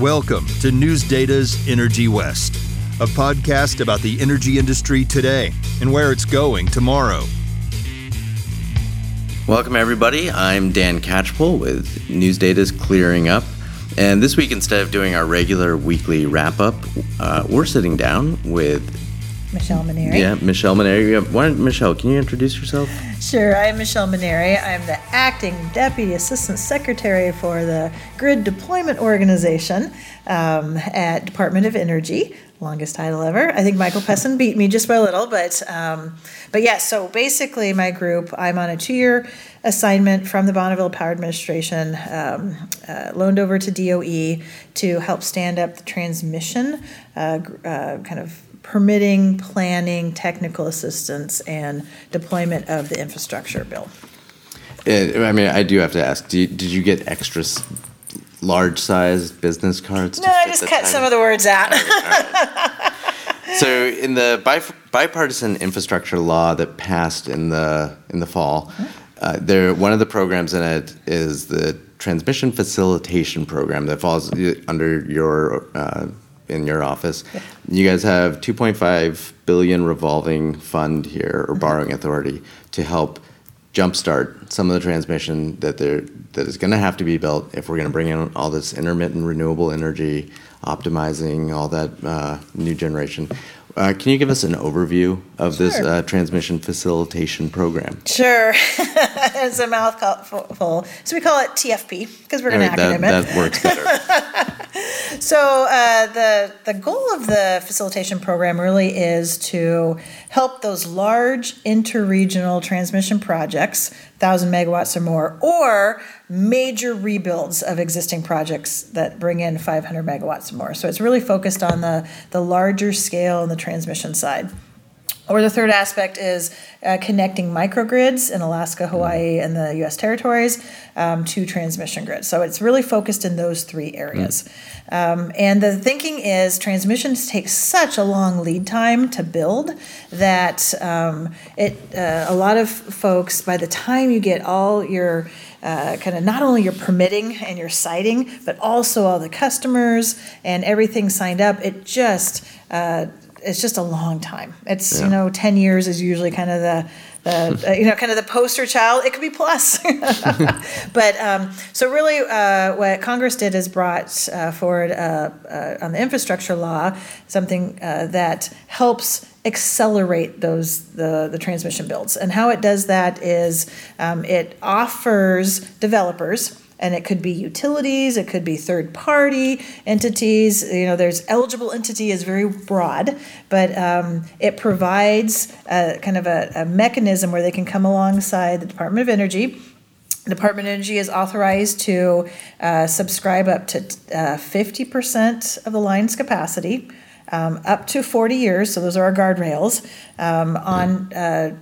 Welcome to News Data's Energy West, a podcast about the energy industry today and where it's going tomorrow. Welcome, everybody. I'm Dan Catchpole with News Data's Clearing Up. And this week, instead of doing our regular weekly wrap up, uh, we're sitting down with Michelle Manary. Yeah, Michelle Manary. Why, Michelle, can you introduce yourself? Sure, I'm Michelle Manary. I'm the acting deputy assistant secretary for the Grid Deployment Organization um, at Department of Energy. Longest title ever. I think Michael Pesin beat me just by a little, but um, but yes. Yeah, so basically, my group, I'm on a two-year assignment from the Bonneville Power Administration, um, uh, loaned over to DOE to help stand up the transmission, uh, uh, kind of permitting, planning, technical assistance, and deployment of the infrastructure bill. I mean, I do have to ask: Did you get extra large-sized business cards? No, I just cut some of the words out. so, in the bipartisan infrastructure law that passed in the in the fall, uh, there one of the programs in it is the transmission facilitation program that falls under your uh, in your office. Yeah. You guys have 2.5 billion revolving fund here or mm-hmm. borrowing authority to help jumpstart some of the transmission that there that is going to have to be built if we're going to bring in all this intermittent renewable energy, optimizing all that uh, new generation. Uh, can you give us an overview of sure. this uh, transmission facilitation program? Sure. it's a mouthful. So we call it TFP because we're going right, to acronym that, it. That works better. so uh, the the goal of the facilitation program really is to help those large interregional transmission projects, thousand megawatts or more, or major rebuilds of existing projects that bring in 500 megawatts or more. So it's really focused on the, the larger scale and the transmission side. Or the third aspect is uh, connecting microgrids in Alaska, Hawaii, and the US territories um, to transmission grids. So it's really focused in those three areas. Um, and the thinking is transmissions take such a long lead time to build that um, it uh, a lot of folks, by the time you get all your uh, kind of not only your permitting and your siting, but also all the customers and everything signed up. It just uh, it's just a long time. It's yeah. you know ten years is usually kind of the the uh, you know kind of the poster child. It could be plus, but um, so really uh, what Congress did is brought uh, forward uh, uh, on the infrastructure law something uh, that helps accelerate those the, the transmission builds. And how it does that is um, it offers developers and it could be utilities it could be third party entities you know there's eligible entity is very broad but um, it provides a, kind of a, a mechanism where they can come alongside the department of energy. Department of Energy is authorized to uh, subscribe up to uh, 50% of the line's capacity, um, up to 40 years, so those are our guardrails, um, on uh,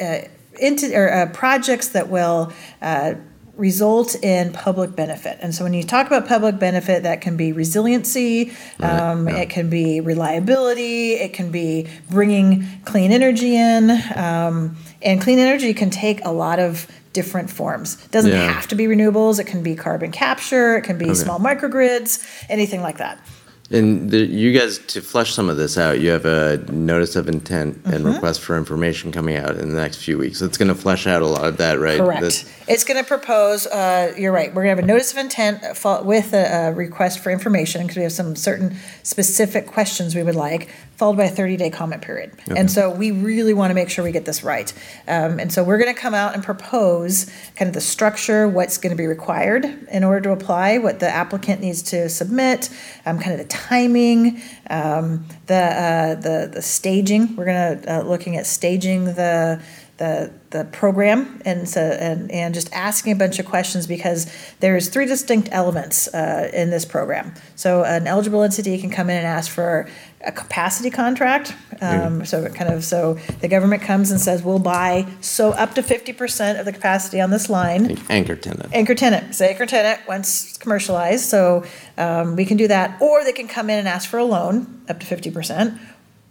uh into, or, uh, projects that will uh, result in public benefit. And so when you talk about public benefit, that can be resiliency, um, yeah. it can be reliability, it can be bringing clean energy in. Um, and clean energy can take a lot of different forms. It doesn't yeah. have to be renewables, it can be carbon capture, it can be okay. small microgrids, anything like that. And the, you guys, to flesh some of this out, you have a notice of intent and mm-hmm. request for information coming out in the next few weeks. It's going to flesh out a lot of that, right? Correct. This, it's going to propose. Uh, you're right. We're going to have a notice of intent with a, a request for information because we have some certain specific questions we would like, followed by a 30 day comment period. And so we really want to make sure we get this right. Um, and so we're going to come out and propose kind of the structure, what's going to be required in order to apply, what the applicant needs to submit, um, kind of the timing, um, the, uh, the the staging. We're going to uh, looking at staging the the the program and so and, and just asking a bunch of questions because there's three distinct elements uh, in this program. So an eligible entity can come in and ask for a capacity contract. Um, So kind of so the government comes and says we'll buy so up to fifty percent of the capacity on this line. Anchor tenant. Anchor tenant, say anchor tenant once commercialized. So um, we can do that, or they can come in and ask for a loan up to fifty percent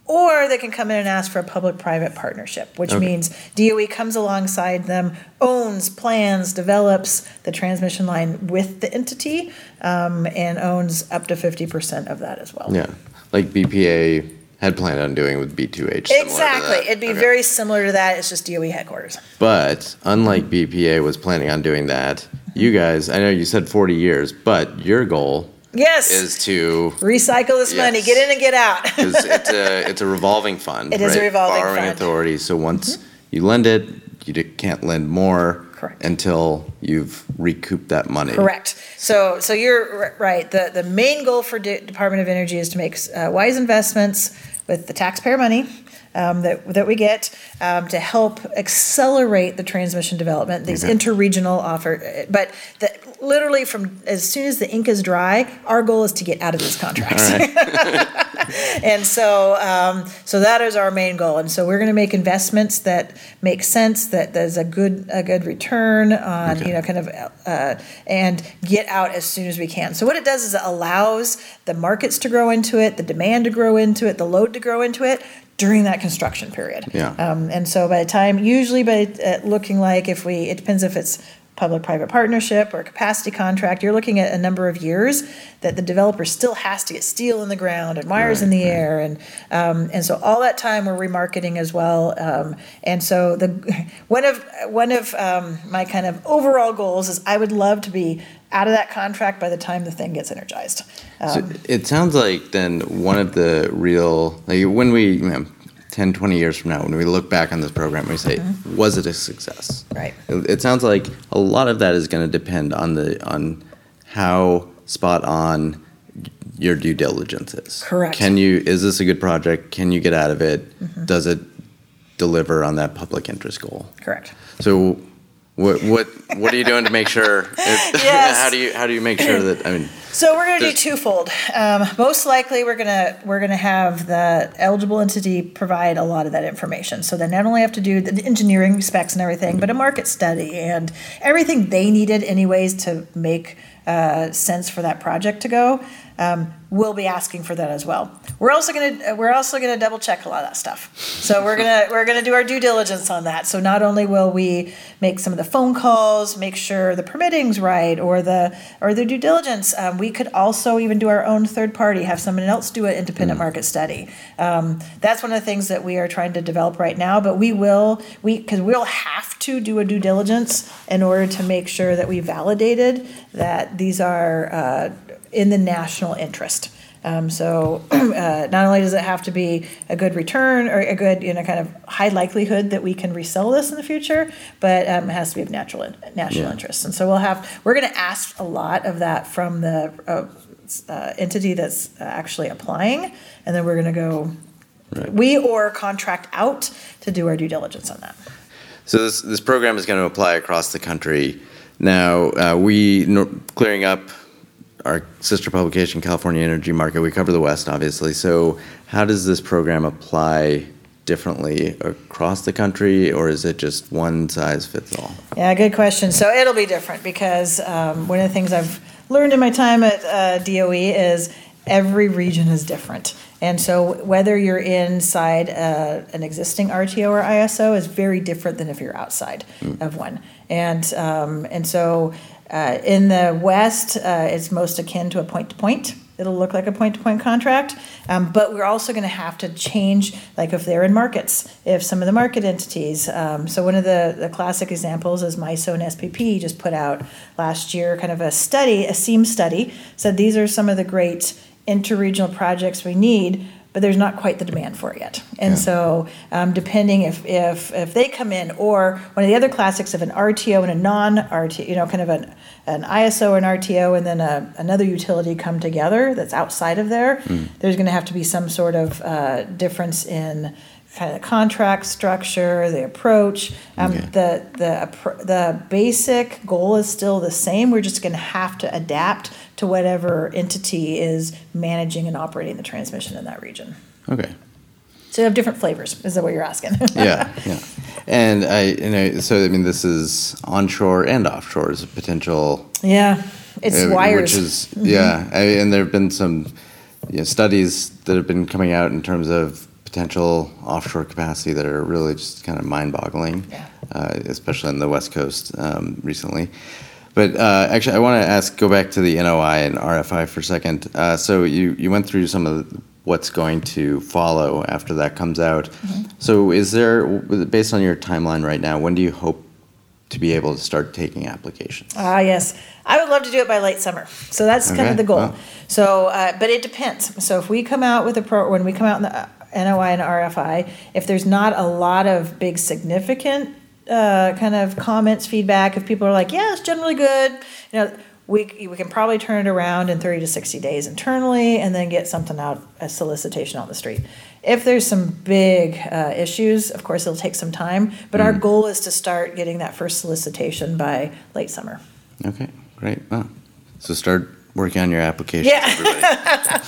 or they can come in and ask for a public-private partnership, which means DOE comes alongside them, owns, plans, develops the transmission line with the entity, um, and owns up to fifty percent of that as well. Yeah, like BPA had planned on doing with B2H. similar to Exactly. It'd be Okay. very similar to that. It's just DOE headquarters. But unlike BPA was planning on doing that, you guys, I know you said 40 years, but your goal Yes. is to Recycle this money. Get in and get out. because it's a it's a revolving fund. It is a revolving Borrowing fund. Mm-hmm. authority. So once you lend it, you can't lend more Correct. until you've recouped that money. Correct. So, so you're right. The, the main goal for De- Department of Energy is to make uh, wise investments with the taxpayer money um, that, that we get um, to help accelerate the transmission development, these Okay. interregional offer. But the, literally from as soon as the ink is dry, our goal is to get out of these contracts. And so, um, so that is our main goal. And so we're going to make investments that make sense, that there's a good, a good return on, you know, kind of, uh, and get out as soon as we can. So what it does is it allows the markets to grow into it, the demand to grow into it, the load to grow into it during that construction period. Yeah. Um, and so by the time, usually by uh, looking like if we, it depends if it's public-private partnership or a capacity contract, you're looking at a number of years that the developer still has to get steel in the ground and wires in the air. And, um, and so all that time we're remarketing as well. Um, and so the, one of, one of, um, my kind of overall goals is I would love to be out of that contract by the time the thing gets energized. So Um, it sounds like then one of the real like when we you know, 10, 20 years from now, when we look back on this program, we say, Mm-hmm. was it a success? Right. It, it sounds like a lot of that is going to depend on the on how spot on your due diligence is. Correct. Can you? Is this a good project? Can you get out of it? Mm-hmm. Does it deliver on that public interest goal? Correct. So. What what what are you doing to make sure? Yes. how do you how do you make sure that I mean So we're going to do twofold. Um, most likely, we're going to we're going to have the eligible entity provide a lot of that information. So they not only have to do the engineering specs and everything, but a market study and everything they needed, anyways, to make uh, sense for that project to go. Um, we'll be asking for that as well. We're also going to we're also to double check a lot of that stuff. So we're gonna we're gonna do our due diligence on that. So not only will we make some of the phone calls, make sure the permitting's right, or the or the due diligence, um, we could also even do our own third party, have someone else do an independent market study. Um, that's one of the things that we are trying to develop right now. But we will we because we'll have to do a due diligence in order to make sure that we validated that these are uh, in the national interest. Um, so uh, not only does it have to be a good return or a good, you know, kind of high likelihood that we can resell this in the future, but um, it has to be of natural national Yeah. interest. And so we'll have we're going to ask a lot of that from the uh, uh, entity that's uh, actually applying, and then we're going to go. Right. We or contract out to do our due diligence on that. So this this program is going to apply across the country. Now uh, we clearing up our sister publication, California Energy Market. We cover the West, obviously. So how does this program apply differently across the country, or is it just one size fits all? Yeah, good question. So it'll be different because um, one of the things I've learned in my time at uh, DOE is every region is different. And so whether you're inside uh, an existing RTO or ISO is very different than if you're outside of one. And um, and so uh, in the West, uh, it's most akin to a point to point. It'll look like a point to point contract, um, but we're also going to have to change, like if they're in markets, if some of the market entities. Um, so one of the, the classic examples is MISO and SPP just put out last year, kind of a study, a SEAM study, said these are some of the great interregional projects we need, but there's not quite the demand for it yet. And Yeah. so, um, depending if, if if they come in, or one of the other classics of an RTO and a non-RTO, you know, kind of an an ISO and an RTO, and then a, another utility come together that's outside of there, there's going to have to be some sort of uh, difference in kind of the contract structure, the approach. Um, Okay. The the the basic goal is still the same. We're just going to have to adapt to whatever entity is managing and operating the transmission in that region. Okay. So you have different flavors. Is that what you're asking? Yeah, yeah. And I, you know, so I mean, this is onshore and offshore is a potential yeah, it's Uh, wires. Which is yeah, I, and there have been some you know, studies that have been coming out in terms of potential offshore capacity that are really just kind of mind-boggling, Yeah. uh, especially on the West Coast um, recently. But uh, actually, I want to ask, go back to the NOI and RFI for a second. Uh, so you you went through some of what's going to follow after that comes out. So is there, based on your timeline right now, when do you hope to be able to start taking applications? Ah, yes. I would love to do it by late summer. So that's kind of the goal. wow. So, uh, but it depends. So if we come out with a pro, when we come out in the NOI and RFI, if there's not a lot of big significant uh, kind of comments, feedback, if people are like, yeah, it's generally good, you know, we, we can probably turn it around in 30 to 60 days internally and then get something out, a solicitation on the street. If there's some big uh, issues, of course, it'll take some time, but our goal is to start getting that first solicitation by late summer. Okay, great. Wow. So start working on your application. Yeah.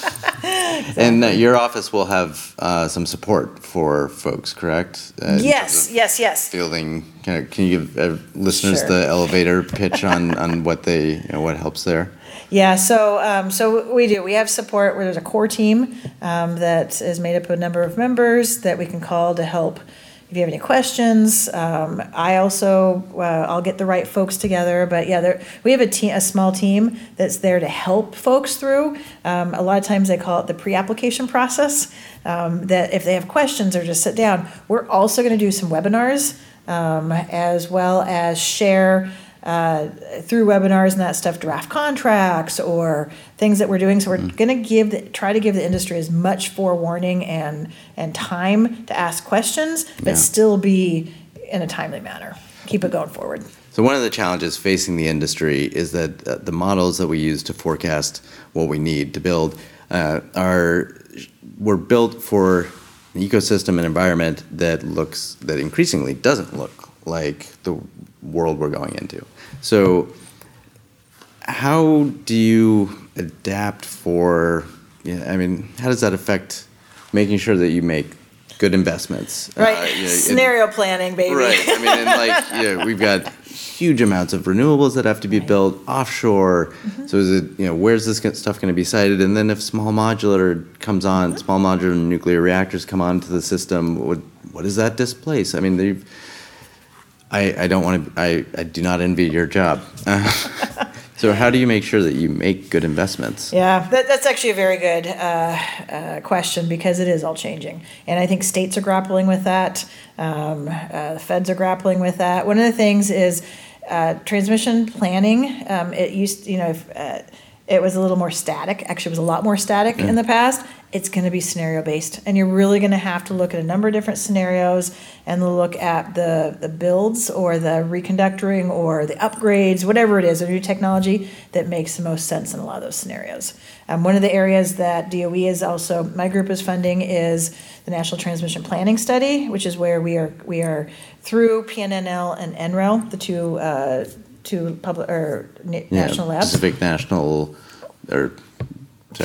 And uh, your office will have uh, some support for folks, correct? Uh, Yes, yes, yes. Fielding, can, can you give uh, listeners Sure. the elevator pitch on, on what they, you know, what helps there? Yeah, so, um, so we do. We have support where there's a core team, um, that is made up of a number of members that we can call to help if you have any questions. Um, I also, uh, I'll get the right folks together, but yeah, there, we have a team, a small team that's there to help folks through. Um, a lot of times they call it the pre-application process, um, that if they have questions or just sit down. We're also gonna do some webinars, um, as well as share, uh, through webinars and that stuff, draft contracts or things that we're doing. So we're going to give, the, try to give the industry as much forewarning and and time to ask questions, but Yeah. still be in a timely manner. Keep it going forward. So one of the challenges facing the industry is that uh, the models that we use to forecast what we need to build uh, are were built for an ecosystem and environment that looks that increasingly doesn't look like the world we're going into. So how do you adapt for yeah, I mean, how does that affect making sure that you make good investments? Right. Uh, you know, and- Scenario planning, baby. Right. I mean, and like, you know, we've got huge amounts of renewables that have to be built offshore. Mm-hmm. So is it, you know, where's this stuff going to be sited? And then if small modular comes on, Mm-hmm. small modular nuclear reactors come onto the system, what, what does that displace? I mean, they've, I, I don't want to, I, I do not envy your job. so how do you make sure that you make good investments? Yeah, that, that's actually a very good uh, uh, question because it is all changing. And I think states are grappling with that. Um, uh, the feds are grappling with that. One of the things is uh, transmission planning. Um, it used, you know, if, uh, it was a little more static. Actually, it was a lot more static in the past. It's going to be scenario based, and you're really going to have to look at a number of different scenarios and look at the the builds or the reconductoring or the upgrades, whatever it is, a new technology that makes the most sense in a lot of those scenarios. Um, one of the areas that DOE is also my group is funding is the National Transmission Planning Study, which is where we are we are through PNNL and NREL, the two uh, two public or na- Yeah, national labs. Pacific National, or. sorry,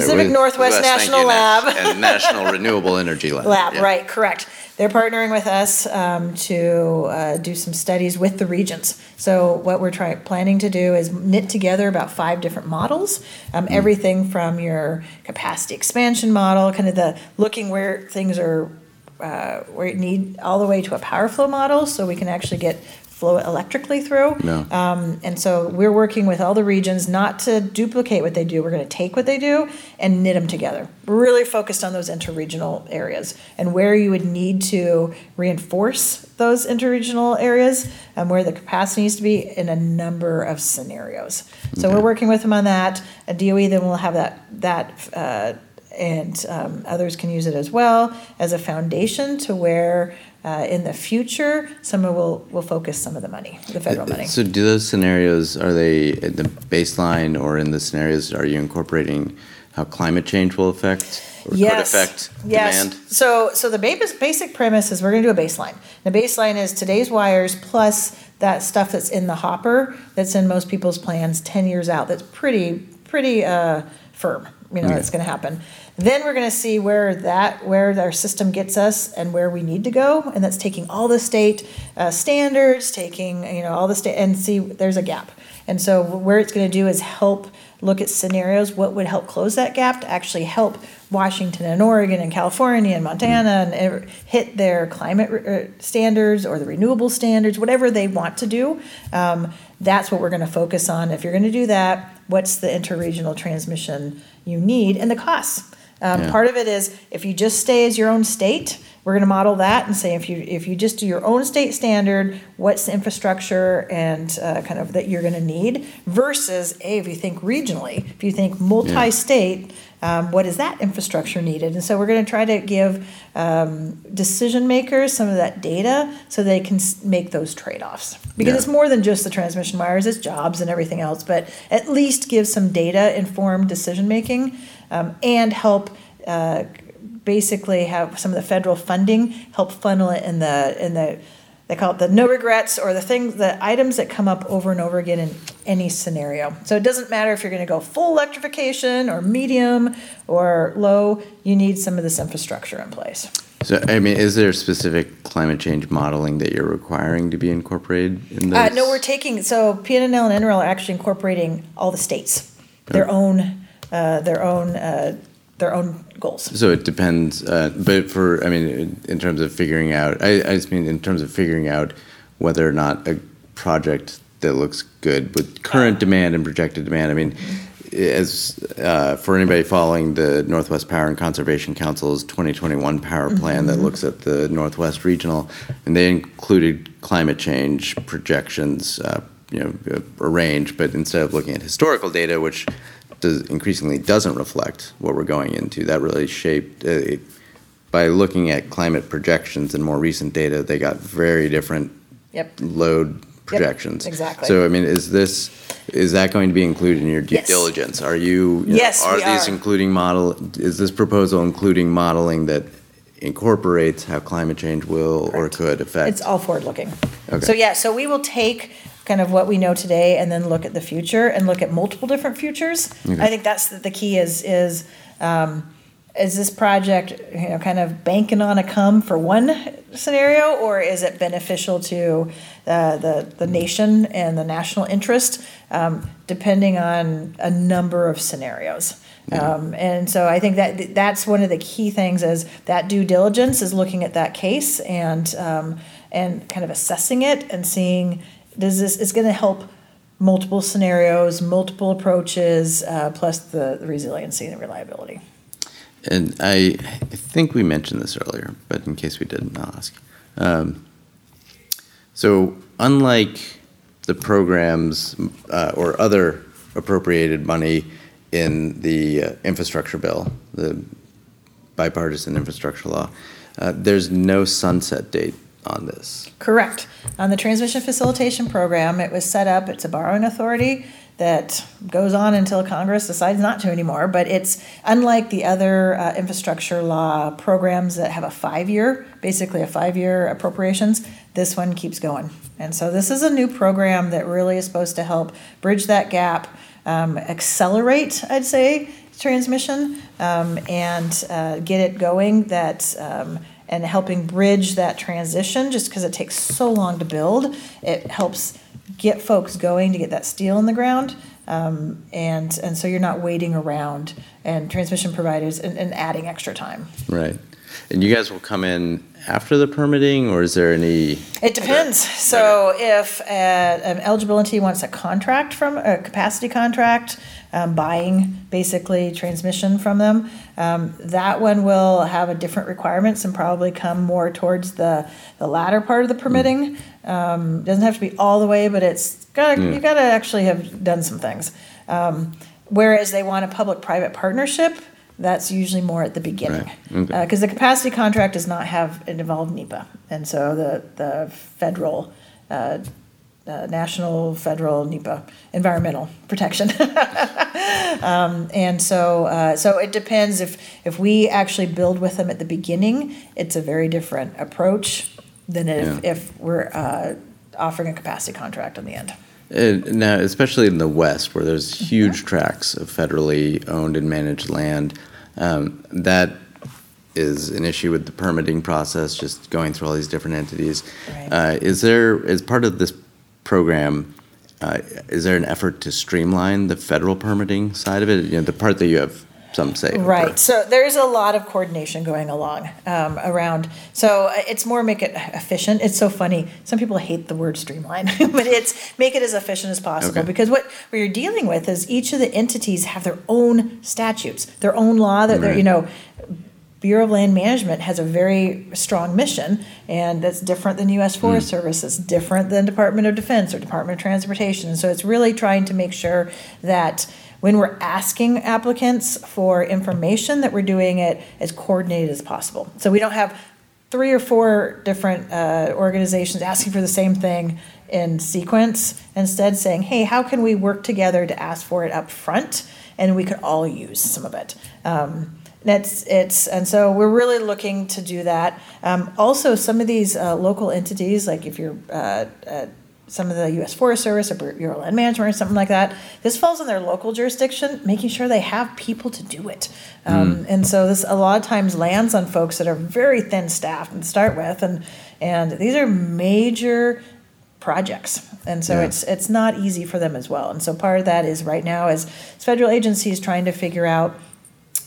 Pacific what- Northwest thank National you, Lab. And National Renewable Energy Lab. Lab, yeah. right, correct. They're partnering with us um, to uh, do some studies with the regions. So what we're trying, planning to do is knit together about five different models. Um, Hmm. Everything from your capacity expansion model, kind of the looking where things are, uh, where you need, all the way to a power flow model, so we can actually get flow it electrically through. No. Um, and so we're working with all the regions not to duplicate what they do. We're going to take what they do and knit them together. We're really focused on those interregional areas and where you would need to reinforce those interregional areas and where the capacity needs to be in a number of scenarios. So we're working with them on that. A DOE then will have that that. Uh, and um, others can use it as well as a foundation to where uh, in the future someone will will focus some of the money, the federal money. So do those scenarios, are they in the baseline or in the scenarios, are you incorporating how climate change will affect or could Yes. affect yes. demand? So, so the basic basic premise is we're going to do a baseline. The baseline is today's wires plus that stuff that's in the hopper that's in most people's plans ten years out. That's pretty pretty uh, firm. You know, Okay. that's going to happen. Then we're going to see where that where our system gets us and where we need to go, and that's taking all the state uh, standards, taking you know all the state and see there's a gap. And so where it's going to do is help look at scenarios, what would help close that gap to actually help Washington and Oregon and California and Montana and hit their climate re- uh, standards or the renewable standards, whatever they want to do. Um, that's what we're going to focus on. If you're going to do that, what's the interregional transmission you need and the costs? Um, Yeah. Part of it is if you just stay as your own state, we're going to model that and say if you if you just do your own state standard, what's the infrastructure and uh, kind of that you're going to need versus a if you think regionally, if you think multi-state, um, what is that infrastructure needed? And so we're going to try to give um, decision makers some of that data so they can make those trade-offs because Yeah. it's more than just the transmission wires, it's jobs and everything else, but at least give some data informed decision making um, and help uh, basically have some of the federal funding help funnel it in the in the they call it the no regrets or the things the items that come up over and over again in any scenario. So it doesn't matter if you're going to go full electrification or medium or low, you need some of this infrastructure in place. So, I mean, is there specific climate change modeling that you're requiring to be incorporated in Uh, no, we're taking, so PNNL and NREL are actually incorporating all the states, their own, uh, their own, uh, their own goals. So it depends, uh, but for, I mean, in- terms of figuring out, I, I just mean in terms of figuring out whether or not a project that looks good with current demand and projected demand, I mean, as, uh, for anybody following the Northwest Power and Conservation Council's 2021 power plan that looks at the Northwest Regional, and they included climate change projections, uh, you know, a range, but instead of looking at historical data, which does, increasingly doesn't reflect what we're going into. That really shaped, uh, it- by looking at climate projections and more recent data, they got very different Yep. load projections. exactly. So, I mean, is this, is that going to be included in your due Yes. diligence? Are you? you know, Yes, we Are these are. including model, is this proposal including modeling that incorporates how climate change will or could affect? It's all forward-looking. Okay. So, yeah, so we will take kind of what we know today and then look at the future and look at multiple different futures. Okay. I think that's the key is, is, um, is this project, you know, kind of banking on a come for one scenario? Or is it beneficial to, uh, the, the nation and the national interest, um, depending on a number of scenarios? Um, and so I think that, that's one of the key things is that due diligence is looking at that case and, um, and kind of assessing it and seeing, does this, is gonna help multiple scenarios, multiple approaches, uh, plus the resiliency and the reliability. And I, I think we mentioned this earlier, but in case we didn't, I'll ask. Um, so, unlike the programs uh, or other appropriated money in the uh, infrastructure bill, the bipartisan infrastructure law, uh, there's no sunset date on this. Correct. On the transmission facilitation program, it was set up, it's a borrowing authority that goes on until Congress decides not to anymore. But it's unlike the other uh, infrastructure law programs that have a five-year, basically a five-year appropriations, this one keeps going. And so this is a new program that really is supposed to help bridge that gap, um, accelerate, I'd say, transmission, um, and uh, get it going that, um, and helping bridge that transition, just because it takes so long to build. It helps get folks going to get that steel in the ground. Um, and, and so you're not waiting around and transmission providers and, and adding extra time. Right. And you guys will come in after the permitting, or is there any? It depends. So if uh, an eligibility wants a contract from, a capacity contract, um, buying basically transmission from them, um, that one will have a different requirements and probably come more towards the, the latter part of the permitting. Um, doesn't have to be all the way, but it's gotta, you gotta actually have done some things. Um, whereas they want a public-private partnership, that's usually more at the beginning. Right. Okay. Because the capacity contract does not have, it involved NEPA. And so the, the federal, uh, uh, national, federal NEPA, environmental protection. Um, And so, uh, so it depends if, if we actually build with them at the beginning, it's a very different approach than if, Yeah. if we're uh, offering a capacity contract on the end. And now, especially in the West, where there's huge tracts of federally owned and managed land, um, that is an issue with the permitting process, just going through all these different entities. Right. Uh, Is there, as part of this program, uh, is there an effort to streamline the federal permitting side of it? You know, the part that you have some say. over- Right. So there's a lot of coordination going along um, around. So uh, it's more make it efficient. It's so funny. Some people hate the word streamline, but it's make it as efficient as possible Okay. because what, what you're dealing with is each of the entities have their own statutes, their own law that they're, you know, Bureau of Land Management has a very strong mission, and that's different than U.S. Forest Service. It's different than Department of Defense or Department of Transportation. So it's really trying to make sure that when we're asking applicants for information, that we're doing it as coordinated as possible. So we don't have three or four different uh, organizations asking for the same thing in sequence. Instead, saying, "Hey, how can we work together to ask for it up front, and we could all use some of it." Um, that's it's and so we're really looking to do that. Um, also, some of these uh, local entities, like if you're uh, uh, some of the U.S. Forest Service or Bureau of Land Management or something like that, this falls in their local jurisdiction, making sure they have people to do it. Um, And so this a lot of times lands on folks that are very thin staffed to start with, and and these are major projects and so Yeah. it's it's not easy for them as well and so part of that is right now is federal agencies trying to figure out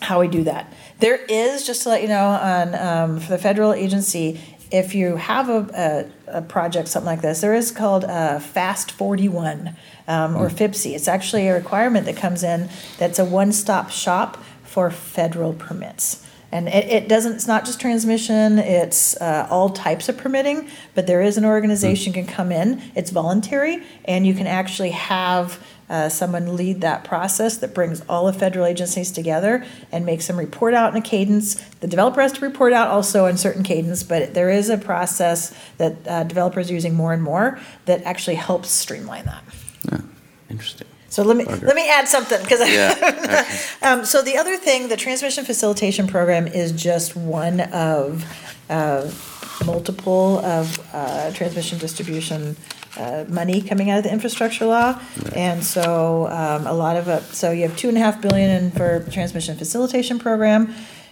how we do that. There is, just to let you know, on, um, for the federal agency, if you have a, a, a project, something like this, there is called, uh, Fast forty-one, um, or FIPSI. It's actually a requirement that comes in that's a one-stop shop for federal permits. And it, it doesn't, it's not just transmission, it's, uh, all types of permitting, but there is an organization can come in, it's voluntary, and you can actually have, uh, someone lead that process that brings all the federal agencies together and makes them report out in a cadence. The developer has to report out also in certain cadence, but there is a process that uh, developers are using more and more that actually helps streamline that. yeah Interesting. So let me let me add something because Yeah. um, so the other thing, the transmission facilitation program is just one of uh, multiple of uh, transmission distribution uh, money coming out of the infrastructure law, and so um, a lot of it. So you have two and a half billion in for transmission facilitation program.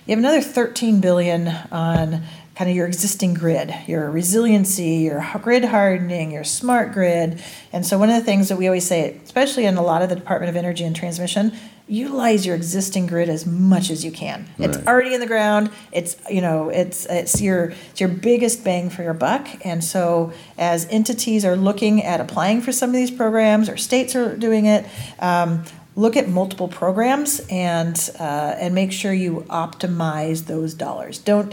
You have another thirteen billion on kind of your existing grid, your resiliency, your grid hardening, your smart grid. And so one of the things that we always say, especially in a lot of the Department of Energy and Transmission, utilize your existing grid as much as you can. It's already in the ground. It's you know it's it's your it's your biggest bang for your buck. And so as entities are looking at applying for some of these programs or states are doing it. Um, Look at multiple programs and uh, and make sure you optimize those dollars. Don't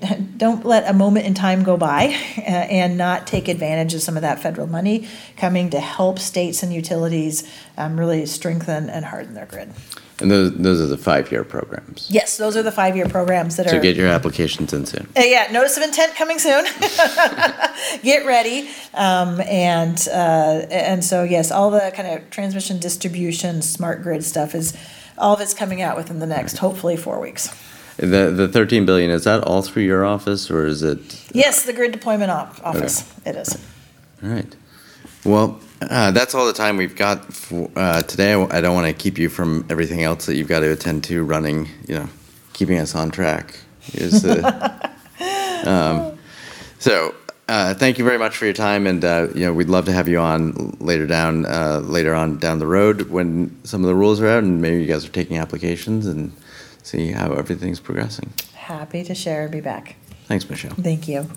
don't let a moment in time go by uh, and not take advantage of some of that federal money coming to help states and utilities um, really strengthen and harden their grid. And those, those are the five-year programs. Yes, those are the five-year programs that are. So are. get your applications in soon. Uh, yeah, notice of intent coming soon. Get ready, um, and uh, and so yes, all the kind of transmission, distribution, smart grid stuff is all of it's coming out within the next, hopefully, four weeks. The, the 13 billion, is that all through your office or is it? Yes, the grid deployment op- office. It is. All right. Well, uh, that's all the time we've got for, uh, today. I don't want to keep you from everything else that you've got to attend to running, you know, keeping us on track. Is the, um, so, uh, thank you very much for your time. And, uh, you know, we'd love to have you on later down, uh, later on down the road when some of the rules are out and maybe you guys are taking applications and see how everything's progressing. Happy to share and be back. Thanks, Michelle. Thank you.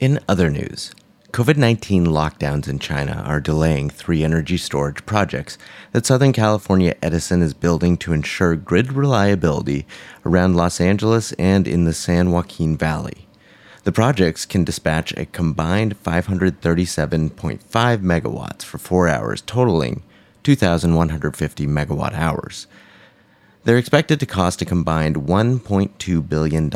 In other news, COVID 19 lockdowns in China are delaying three energy storage projects that Southern California Edison is building to ensure grid reliability around Los Angeles and in the San Joaquin Valley. The projects can dispatch a combined 537.5 megawatts for four hours, totaling 2,150 megawatt hours. They're expected to cost a combined $1.2 billion.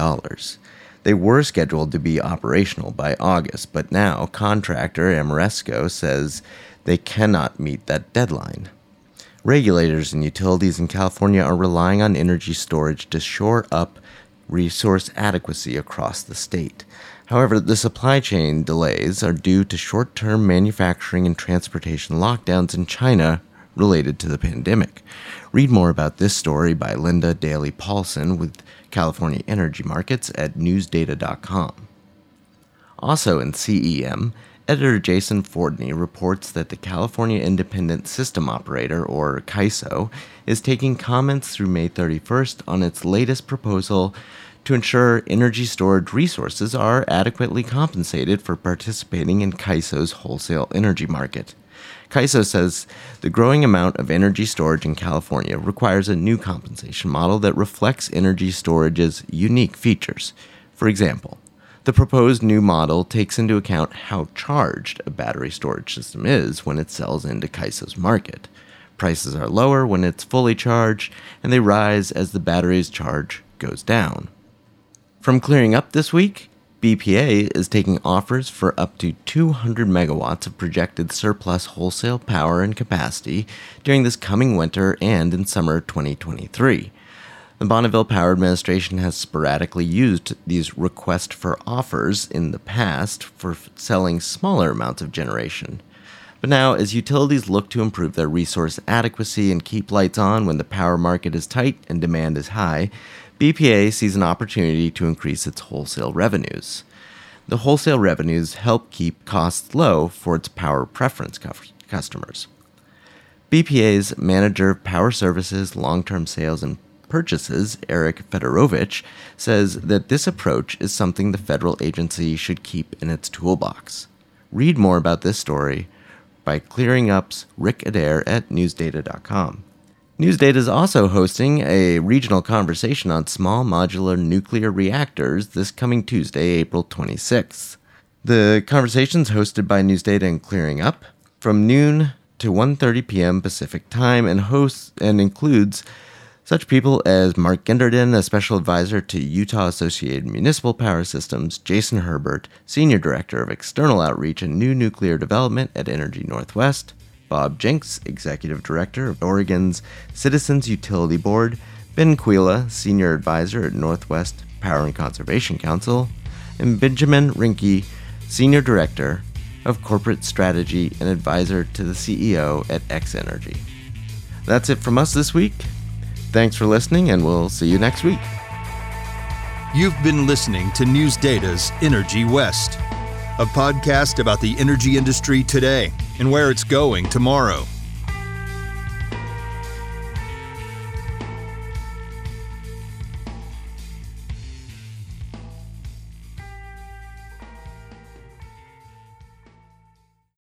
They were scheduled to be operational by August, but now contractor Ameresco says they cannot meet that deadline. Regulators and utilities in California are relying on energy storage to shore up resource adequacy across the state. However, the supply chain delays are due to short term manufacturing and transportation lockdowns in China related to the pandemic. Read more about this story by Linda Dailey Paulson with California Energy Markets at newsdata.com. Also in CEM, Editor Jason Fordney reports that the California Independent System Operator, or CAISO, is taking comments through May 31st on its latest proposal to ensure energy storage resources are adequately compensated for participating in CAISO's wholesale energy market. CAISO says the growing amount of energy storage in California requires a new compensation model that reflects energy storage's unique features. For example, the proposed new model takes into account how charged a battery storage system is when it sells into CAISO's market. Prices are lower when it's fully charged, and they rise as the battery's charge goes down. From clearing up this week, BPA is taking offers for up to 200 megawatts of projected surplus wholesale power and capacity during this coming winter and in summer 2023. The Bonneville Power Administration has sporadically used these requests for offers in the past for selling smaller amounts of generation. But now, as utilities look to improve their resource adequacy and keep lights on when the power market is tight and demand is high, BPA sees an opportunity to increase its wholesale revenues. The wholesale revenues help keep costs low for its power preference customers. BPA's manager of power services, long term sales, and purchases, Eric Fedorovich, says that this approach is something the federal agency should keep in its toolbox. Read more about this story by Clearing Up's Rick Adair at newsdata.com. NewsData is also hosting a regional conversation on small modular nuclear reactors this coming Tuesday, April 26th. The conversation is hosted by NewsData and Clearing Up from noon to 1:30 p.m. Pacific Time and hosts and includes such people as Mark Genderdon, a special advisor to Utah Associated Municipal Power Systems, Jason Herbert, senior director of external outreach and new nuclear development at Energy Northwest, Bob Jenks, Executive Director of Oregon's Citizens Utility Board, Ben Kujala, Senior Advisor at Northwest Power and Conservation Council, and Benjamin Reinke, Senior Director of Corporate Strategy and Advisor to the CEO at X Energy. That's it from us this week. Thanks for listening, and we'll see you next week. You've been listening to News Data's Energy West, a podcast about the energy industry today and where it's going tomorrow.